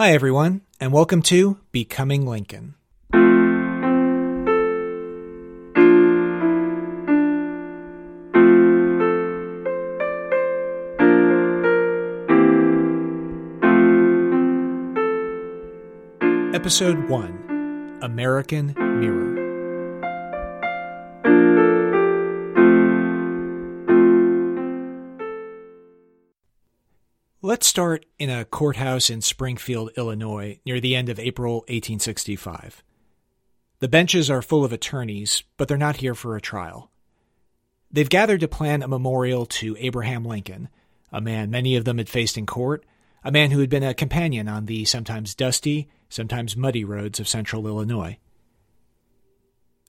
Hi, everyone, and welcome to Becoming Lincoln. Episode 1 American Mirror. Let's start in a courthouse in Springfield, Illinois, near the end of April 1865. The benches are full of attorneys, but they're not here for a trial. They've gathered to plan a memorial to Abraham Lincoln, a man many of them had faced in court, a man who had been a companion on the sometimes dusty, sometimes muddy roads of central Illinois.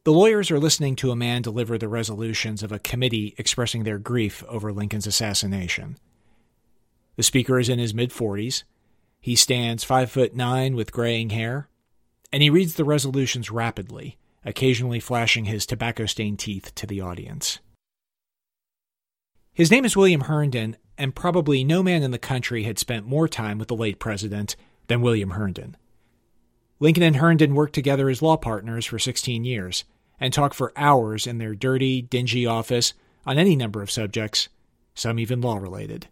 The lawyers are listening to a man deliver the resolutions of a committee expressing their grief over Lincoln's assassination. The speaker is in his mid 40s. He stands five foot nine with graying hair, and he reads the resolutions rapidly, occasionally flashing his tobacco stained teeth to the audience. His name is William Herndon, and probably no man in the country had spent more time with the late president than William Herndon. Lincoln and Herndon worked together as law partners for 16 years and talked for hours in their dirty, dingy office on any number of subjects, some even law related.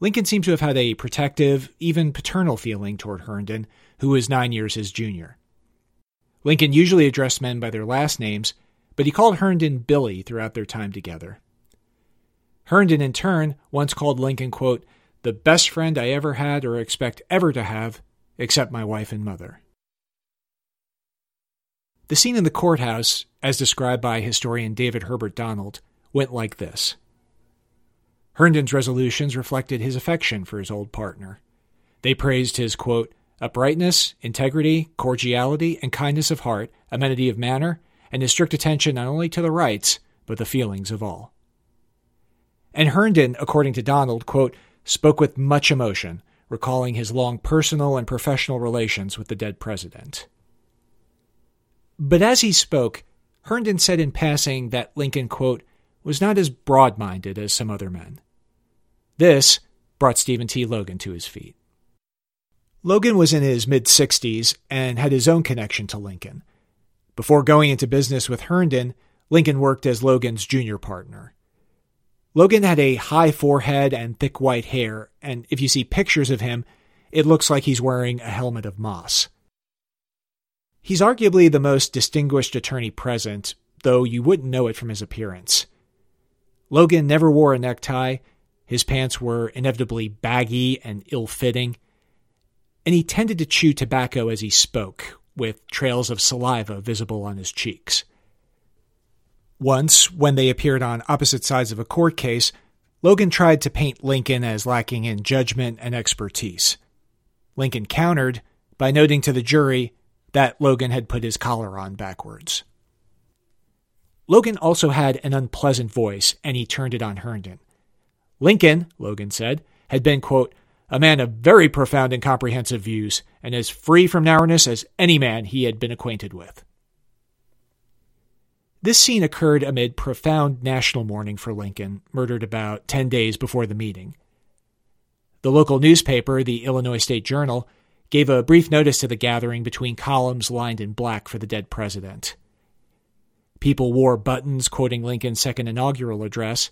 Lincoln seems to have had a protective, even paternal feeling toward Herndon, who was nine years his junior. Lincoln usually addressed men by their last names, but he called Herndon Billy throughout their time together. Herndon, in turn, once called Lincoln, quote, the best friend I ever had or expect ever to have, except my wife and mother. The scene in the courthouse, as described by historian David Herbert Donald, went like this. Herndon's resolutions reflected his affection for his old partner. They praised his, quote, uprightness, integrity, cordiality, and kindness of heart, amenity of manner, and his strict attention not only to the rights, but the feelings of all. And Herndon, according to Donald, quote, spoke with much emotion, recalling his long personal and professional relations with the dead president. But as he spoke, Herndon said in passing that Lincoln, quote, was not as broad minded as some other men. This brought Stephen T. Logan to his feet. Logan was in his mid 60s and had his own connection to Lincoln. Before going into business with Herndon, Lincoln worked as Logan's junior partner. Logan had a high forehead and thick white hair, and if you see pictures of him, it looks like he's wearing a helmet of moss. He's arguably the most distinguished attorney present, though you wouldn't know it from his appearance. Logan never wore a necktie, his pants were inevitably baggy and ill fitting, and he tended to chew tobacco as he spoke, with trails of saliva visible on his cheeks. Once, when they appeared on opposite sides of a court case, Logan tried to paint Lincoln as lacking in judgment and expertise. Lincoln countered by noting to the jury that Logan had put his collar on backwards. Logan also had an unpleasant voice, and he turned it on Herndon. Lincoln, Logan said, had been, quote, a man of very profound and comprehensive views, and as free from narrowness as any man he had been acquainted with. This scene occurred amid profound national mourning for Lincoln, murdered about 10 days before the meeting. The local newspaper, the Illinois State Journal, gave a brief notice to the gathering between columns lined in black for the dead president. People wore buttons quoting Lincoln's second inaugural address,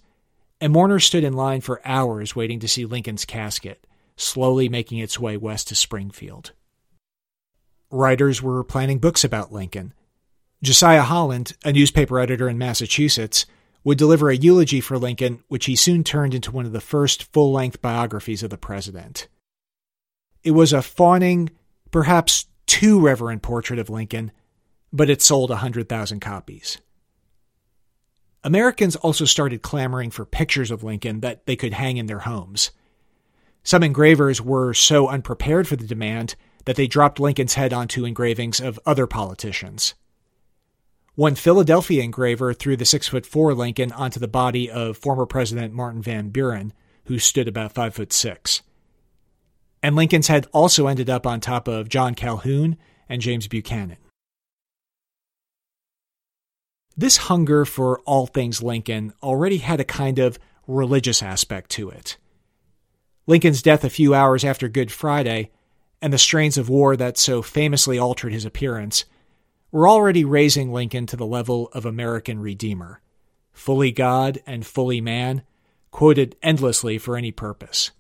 and mourners stood in line for hours waiting to see Lincoln's casket, slowly making its way west to Springfield. Writers were planning books about Lincoln. Josiah Holland, a newspaper editor in Massachusetts, would deliver a eulogy for Lincoln, which he soon turned into one of the first full length biographies of the president. It was a fawning, perhaps too reverent portrait of Lincoln, but it sold a 100,000 copies. Americans also started clamoring for pictures of Lincoln that they could hang in their homes. Some engravers were so unprepared for the demand that they dropped Lincoln's head onto engravings of other politicians. One Philadelphia engraver threw the six foot four Lincoln onto the body of former President Martin Van Buren, who stood about five foot six. And Lincoln's head also ended up on top of John Calhoun and James Buchanan. This hunger for all things Lincoln already had a kind of religious aspect to it. Lincoln's death a few hours after Good Friday and the strains of war that so famously altered his appearance were already raising Lincoln to the level of American Redeemer, fully God and fully man, quoted endlessly for any purpose.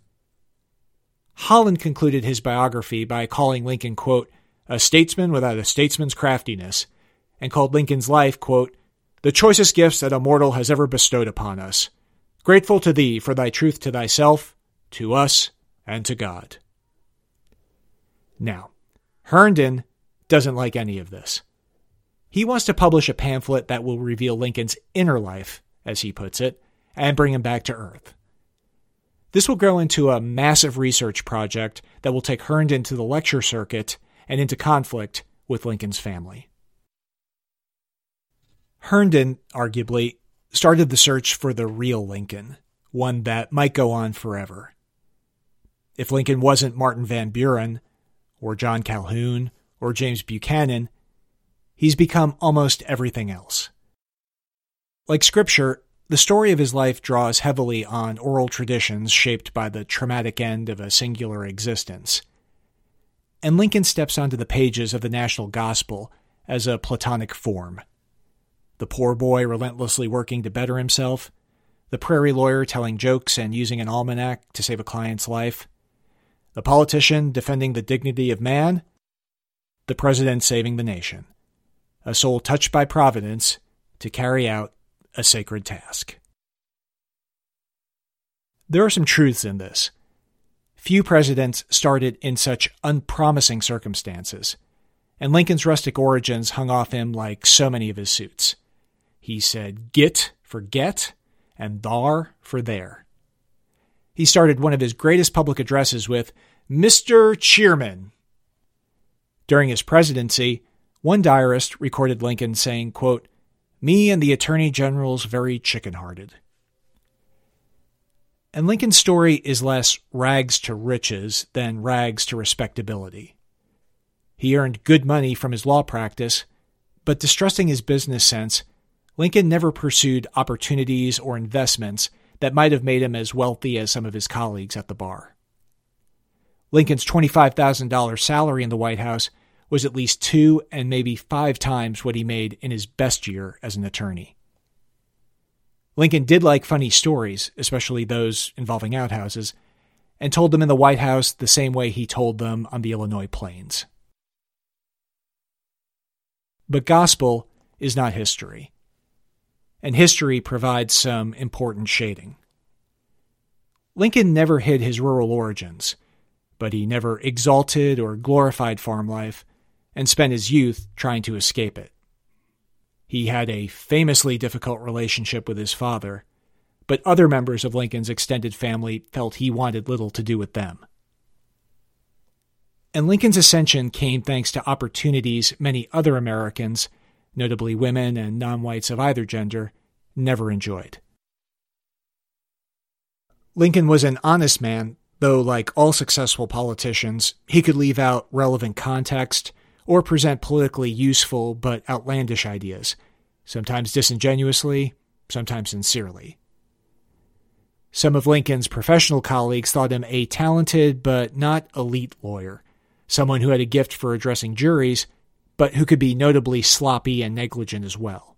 Holland concluded his biography by calling Lincoln, quote, a statesman without a statesman's craftiness, and called Lincoln's life, quote, the choicest gifts that a mortal has ever bestowed upon us. Grateful to thee for thy truth to thyself, to us, and to God. Now, Herndon doesn't like any of this. He wants to publish a pamphlet that will reveal Lincoln's inner life, as he puts it, and bring him back to Earth. This will grow into a massive research project that will take Herndon to the lecture circuit and into conflict with Lincoln's family. Herndon, arguably, started the search for the real Lincoln, one that might go on forever. If Lincoln wasn't Martin Van Buren, or John Calhoun, or James Buchanan, he's become almost everything else. Like Scripture, the story of his life draws heavily on oral traditions shaped by the traumatic end of a singular existence. And Lincoln steps onto the pages of the national gospel as a Platonic form the poor boy relentlessly working to better himself, the prairie lawyer telling jokes and using an almanac to save a client's life, the politician defending the dignity of man, the president saving the nation, a soul touched by providence to carry out a sacred task. There are some truths in this. Few presidents started in such unpromising circumstances, and Lincoln's rustic origins hung off him like so many of his suits. He said git for get and thar for there. He started one of his greatest public addresses with Mr. Cheerman. During his presidency, one diarist recorded Lincoln saying, quote, Me and the Attorney General's very chicken hearted. And Lincoln's story is less rags to riches than rags to respectability. He earned good money from his law practice, but distrusting his business sense, Lincoln never pursued opportunities or investments that might have made him as wealthy as some of his colleagues at the bar. Lincoln's $25,000 salary in the White House was at least two and maybe five times what he made in his best year as an attorney. Lincoln did like funny stories, especially those involving outhouses, and told them in the White House the same way he told them on the Illinois plains. But gospel is not history and history provides some important shading. Lincoln never hid his rural origins, but he never exalted or glorified farm life and spent his youth trying to escape it. He had a famously difficult relationship with his father, but other members of Lincoln's extended family felt he wanted little to do with them. And Lincoln's ascension came thanks to opportunities many other Americans notably women and non whites of either gender, never enjoyed. Lincoln was an honest man, though, like all successful politicians, he could leave out relevant context or present politically useful but outlandish ideas, sometimes disingenuously, sometimes sincerely. Some of Lincoln's professional colleagues thought him a talented but not elite lawyer, someone who had a gift for addressing juries but who could be notably sloppy and negligent as well.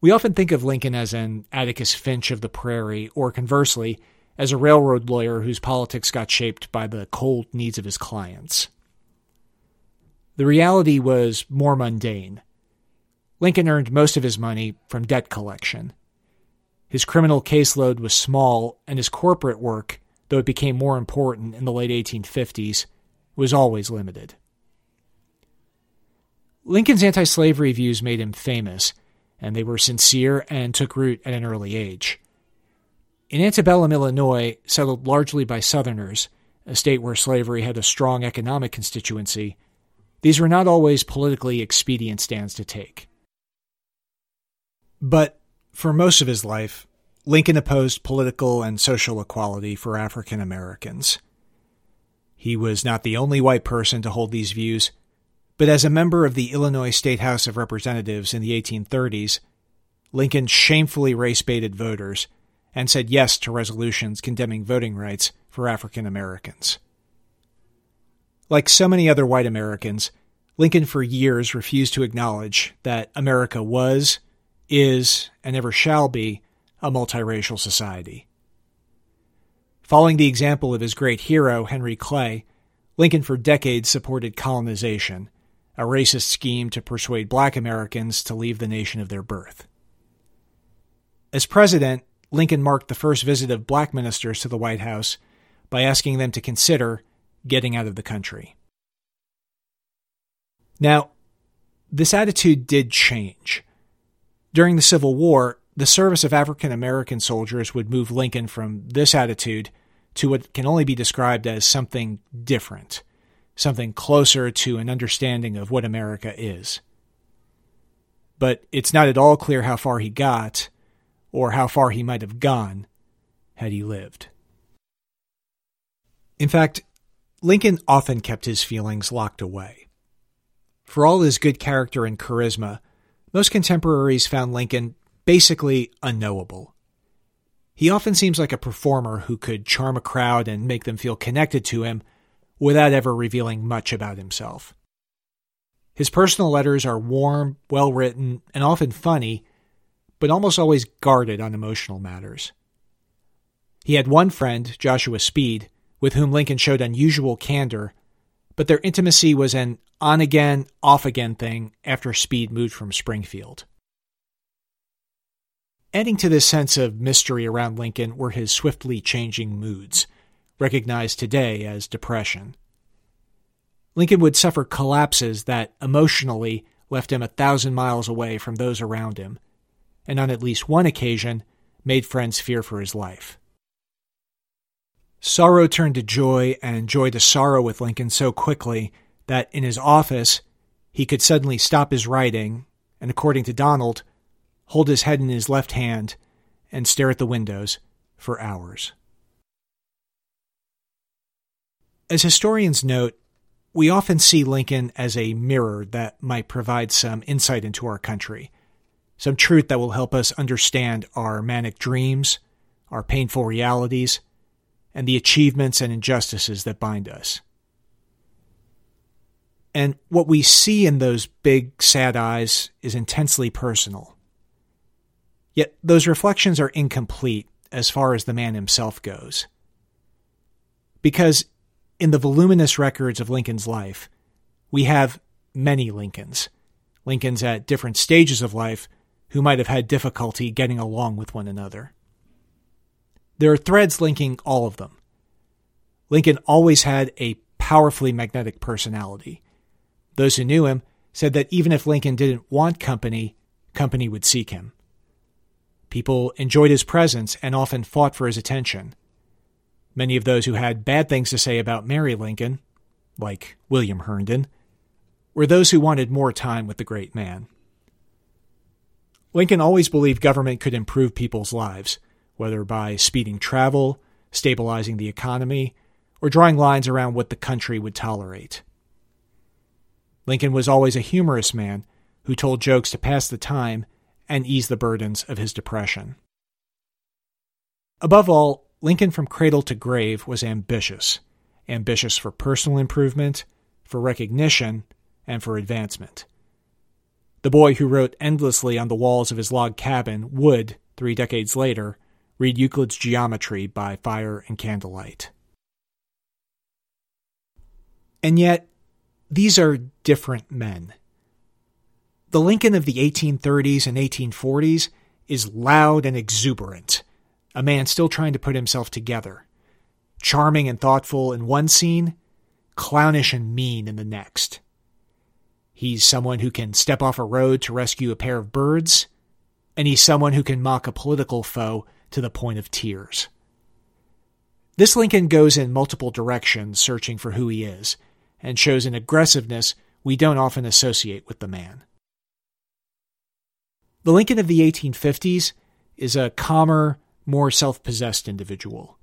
We often think of Lincoln as an Atticus Finch of the prairie, or conversely, as a railroad lawyer whose politics got shaped by the cold needs of his clients. The reality was more mundane. Lincoln earned most of his money from debt collection. His criminal caseload was small, and his corporate work, though it became more important in the late 1850s, was always limited. Lincoln's anti slavery views made him famous, and they were sincere and took root at an early age. In antebellum Illinois, settled largely by Southerners, a state where slavery had a strong economic constituency, these were not always politically expedient stands to take. But for most of his life, Lincoln opposed political and social equality for African Americans. He was not the only white person to hold these views. But as a member of the Illinois State House of Representatives in the 1830s, Lincoln shamefully race baited voters and said yes to resolutions condemning voting rights for African Americans. Like so many other white Americans, Lincoln for years refused to acknowledge that America was, is, and ever shall be a multiracial society. Following the example of his great hero, Henry Clay, Lincoln for decades supported colonization, a racist scheme to persuade black Americans to leave the nation of their birth. As president, Lincoln marked the first visit of black ministers to the White House by asking them to consider getting out of the country. Now, this attitude did change. During the Civil War, the service of African American soldiers would move Lincoln from this attitude to what can only be described as something different, something closer to an understanding of what America is. But it's not at all clear how far he got, or how far he might have gone had he lived. In fact, Lincoln often kept his feelings locked away. For all his good character and charisma, most contemporaries found Lincoln basically unknowable. He often seems like a performer who could charm a crowd and make them feel connected to him without ever revealing much about himself. His personal letters are warm, well written, and often funny, but almost always guarded on emotional matters. He had one friend, Joshua Speed, with whom Lincoln showed unusual candor, but their intimacy was an on again, off again thing after Speed moved from Springfield. Adding to this sense of mystery around Lincoln were his swiftly changing moods, recognized today as depression. Lincoln would suffer collapses that emotionally left him a thousand miles away from those around him, and on at least one occasion made friends fear for his life. Sorrow turned to joy and joy to sorrow with Lincoln so quickly that in his office he could suddenly stop his writing and, according to Donald, hold his head in his left hand, and stare at the windows for hours. As historians note, we often see Lincoln as a mirror that might provide some insight into our country, some truth that will help us understand our manic dreams, our painful realities, and the achievements and injustices that bind us. And what we see in those big, sad eyes is intensely personal. Yet those reflections are incomplete as far as the man himself goes. Because in the voluminous records of Lincoln's life, we have many Lincolns, Lincolns at different stages of life who might have had difficulty getting along with one another. There are threads linking all of them. Lincoln always had a powerfully magnetic personality. Those who knew him said that even if Lincoln didn't want company, company would seek him. People enjoyed his presence and often fought for his attention. Many of those who had bad things to say about Mary Lincoln, like William Herndon, were those who wanted more time with the great man. Lincoln always believed government could improve people's lives, whether by speeding travel, stabilizing the economy, or drawing lines around what the country would tolerate. Lincoln was always a humorous man who told jokes to pass the time and ease the burdens of his depression. Above all, Lincoln from cradle to grave was ambitious ambitious for personal improvement, for recognition, and for advancement. The boy who wrote endlessly on the walls of his log cabin would, three decades later, read Euclid's Geometry by fire and candlelight. And yet, these are different men. The Lincoln of the 1830s and 1840s is loud and exuberant, a man still trying to put himself together. Charming and thoughtful in one scene, clownish and mean in the next. He's someone who can step off a road to rescue a pair of birds, and he's someone who can mock a political foe to the point of tears. This Lincoln goes in multiple directions searching for who he is, and shows an aggressiveness we don't often associate with the man. The Lincoln of the 1850s is a calmer, more self possessed individual.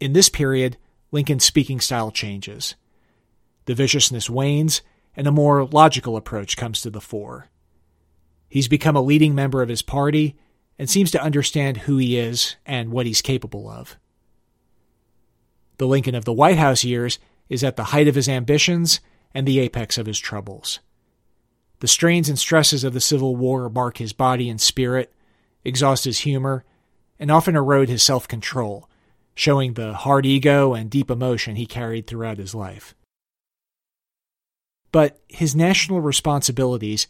In this period, Lincoln's speaking style changes. The viciousness wanes, and a more logical approach comes to the fore. He's become a leading member of his party and seems to understand who he is and what he's capable of. The Lincoln of the White House years is at the height of his ambitions and the apex of his troubles. The strains and stresses of the Civil War mark his body and spirit, exhaust his humor, and often erode his self control, showing the hard ego and deep emotion he carried throughout his life. But his national responsibilities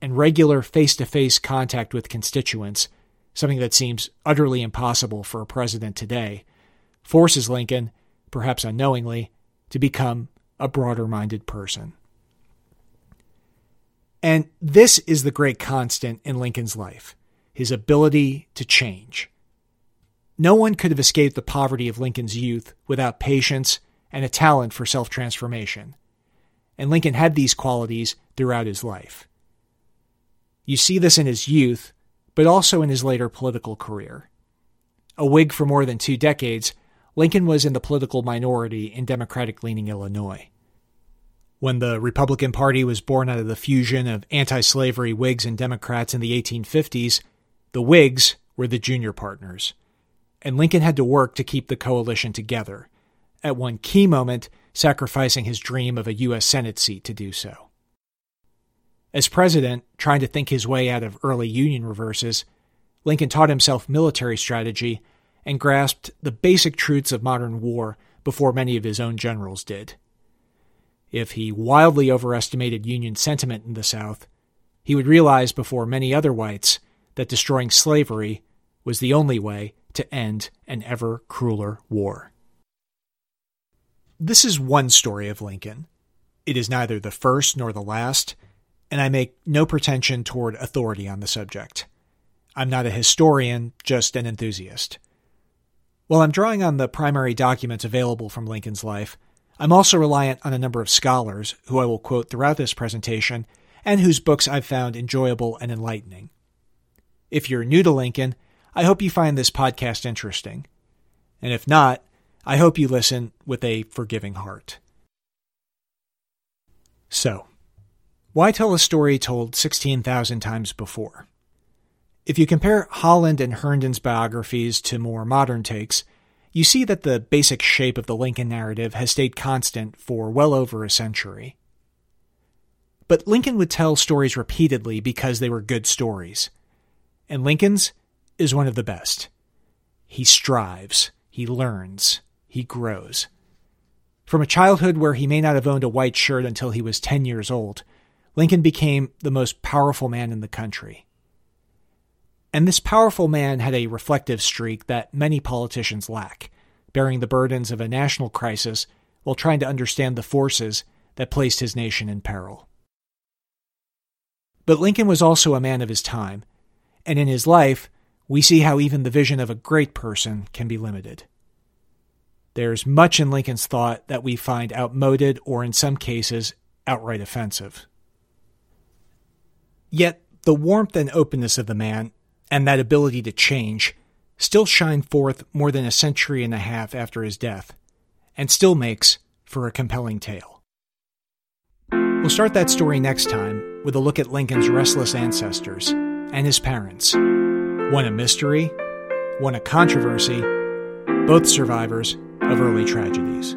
and regular face to face contact with constituents, something that seems utterly impossible for a president today, forces Lincoln, perhaps unknowingly, to become a broader minded person. And this is the great constant in Lincoln's life his ability to change. No one could have escaped the poverty of Lincoln's youth without patience and a talent for self transformation. And Lincoln had these qualities throughout his life. You see this in his youth, but also in his later political career. A Whig for more than two decades, Lincoln was in the political minority in Democratic leaning Illinois. When the Republican Party was born out of the fusion of anti slavery Whigs and Democrats in the 1850s, the Whigs were the junior partners and Lincoln had to work to keep the coalition together, at one key moment, sacrificing his dream of a U.S. Senate seat to do so. As president, trying to think his way out of early Union reverses, Lincoln taught himself military strategy and grasped the basic truths of modern war before many of his own generals did. If he wildly overestimated Union sentiment in the South, he would realize before many other whites that destroying slavery was the only way to end an ever crueler war. This is one story of Lincoln. It is neither the first nor the last, and I make no pretension toward authority on the subject. I'm not a historian, just an enthusiast. While I'm drawing on the primary documents available from Lincoln's life, I'm also reliant on a number of scholars who I will quote throughout this presentation and whose books I've found enjoyable and enlightening. If you're new to Lincoln, I hope you find this podcast interesting. And if not, I hope you listen with a forgiving heart. So, why tell a story told 16,000 times before? If you compare Holland and Herndon's biographies to more modern takes, you see that the basic shape of the Lincoln narrative has stayed constant for well over a century. But Lincoln would tell stories repeatedly because they were good stories. And Lincoln's is one of the best. He strives, he learns, he grows. From a childhood where he may not have owned a white shirt until he was 10 years old, Lincoln became the most powerful man in the country. And this powerful man had a reflective streak that many politicians lack, bearing the burdens of a national crisis while trying to understand the forces that placed his nation in peril. But Lincoln was also a man of his time, and in his life, we see how even the vision of a great person can be limited. There's much in Lincoln's thought that we find outmoded or, in some cases, outright offensive. Yet, the warmth and openness of the man, and that ability to change, still shine forth more than a century and a half after his death, and still makes for a compelling tale. We'll start that story next time with a look at Lincoln's restless ancestors and his parents one a mystery, one a controversy, both survivors of early tragedies.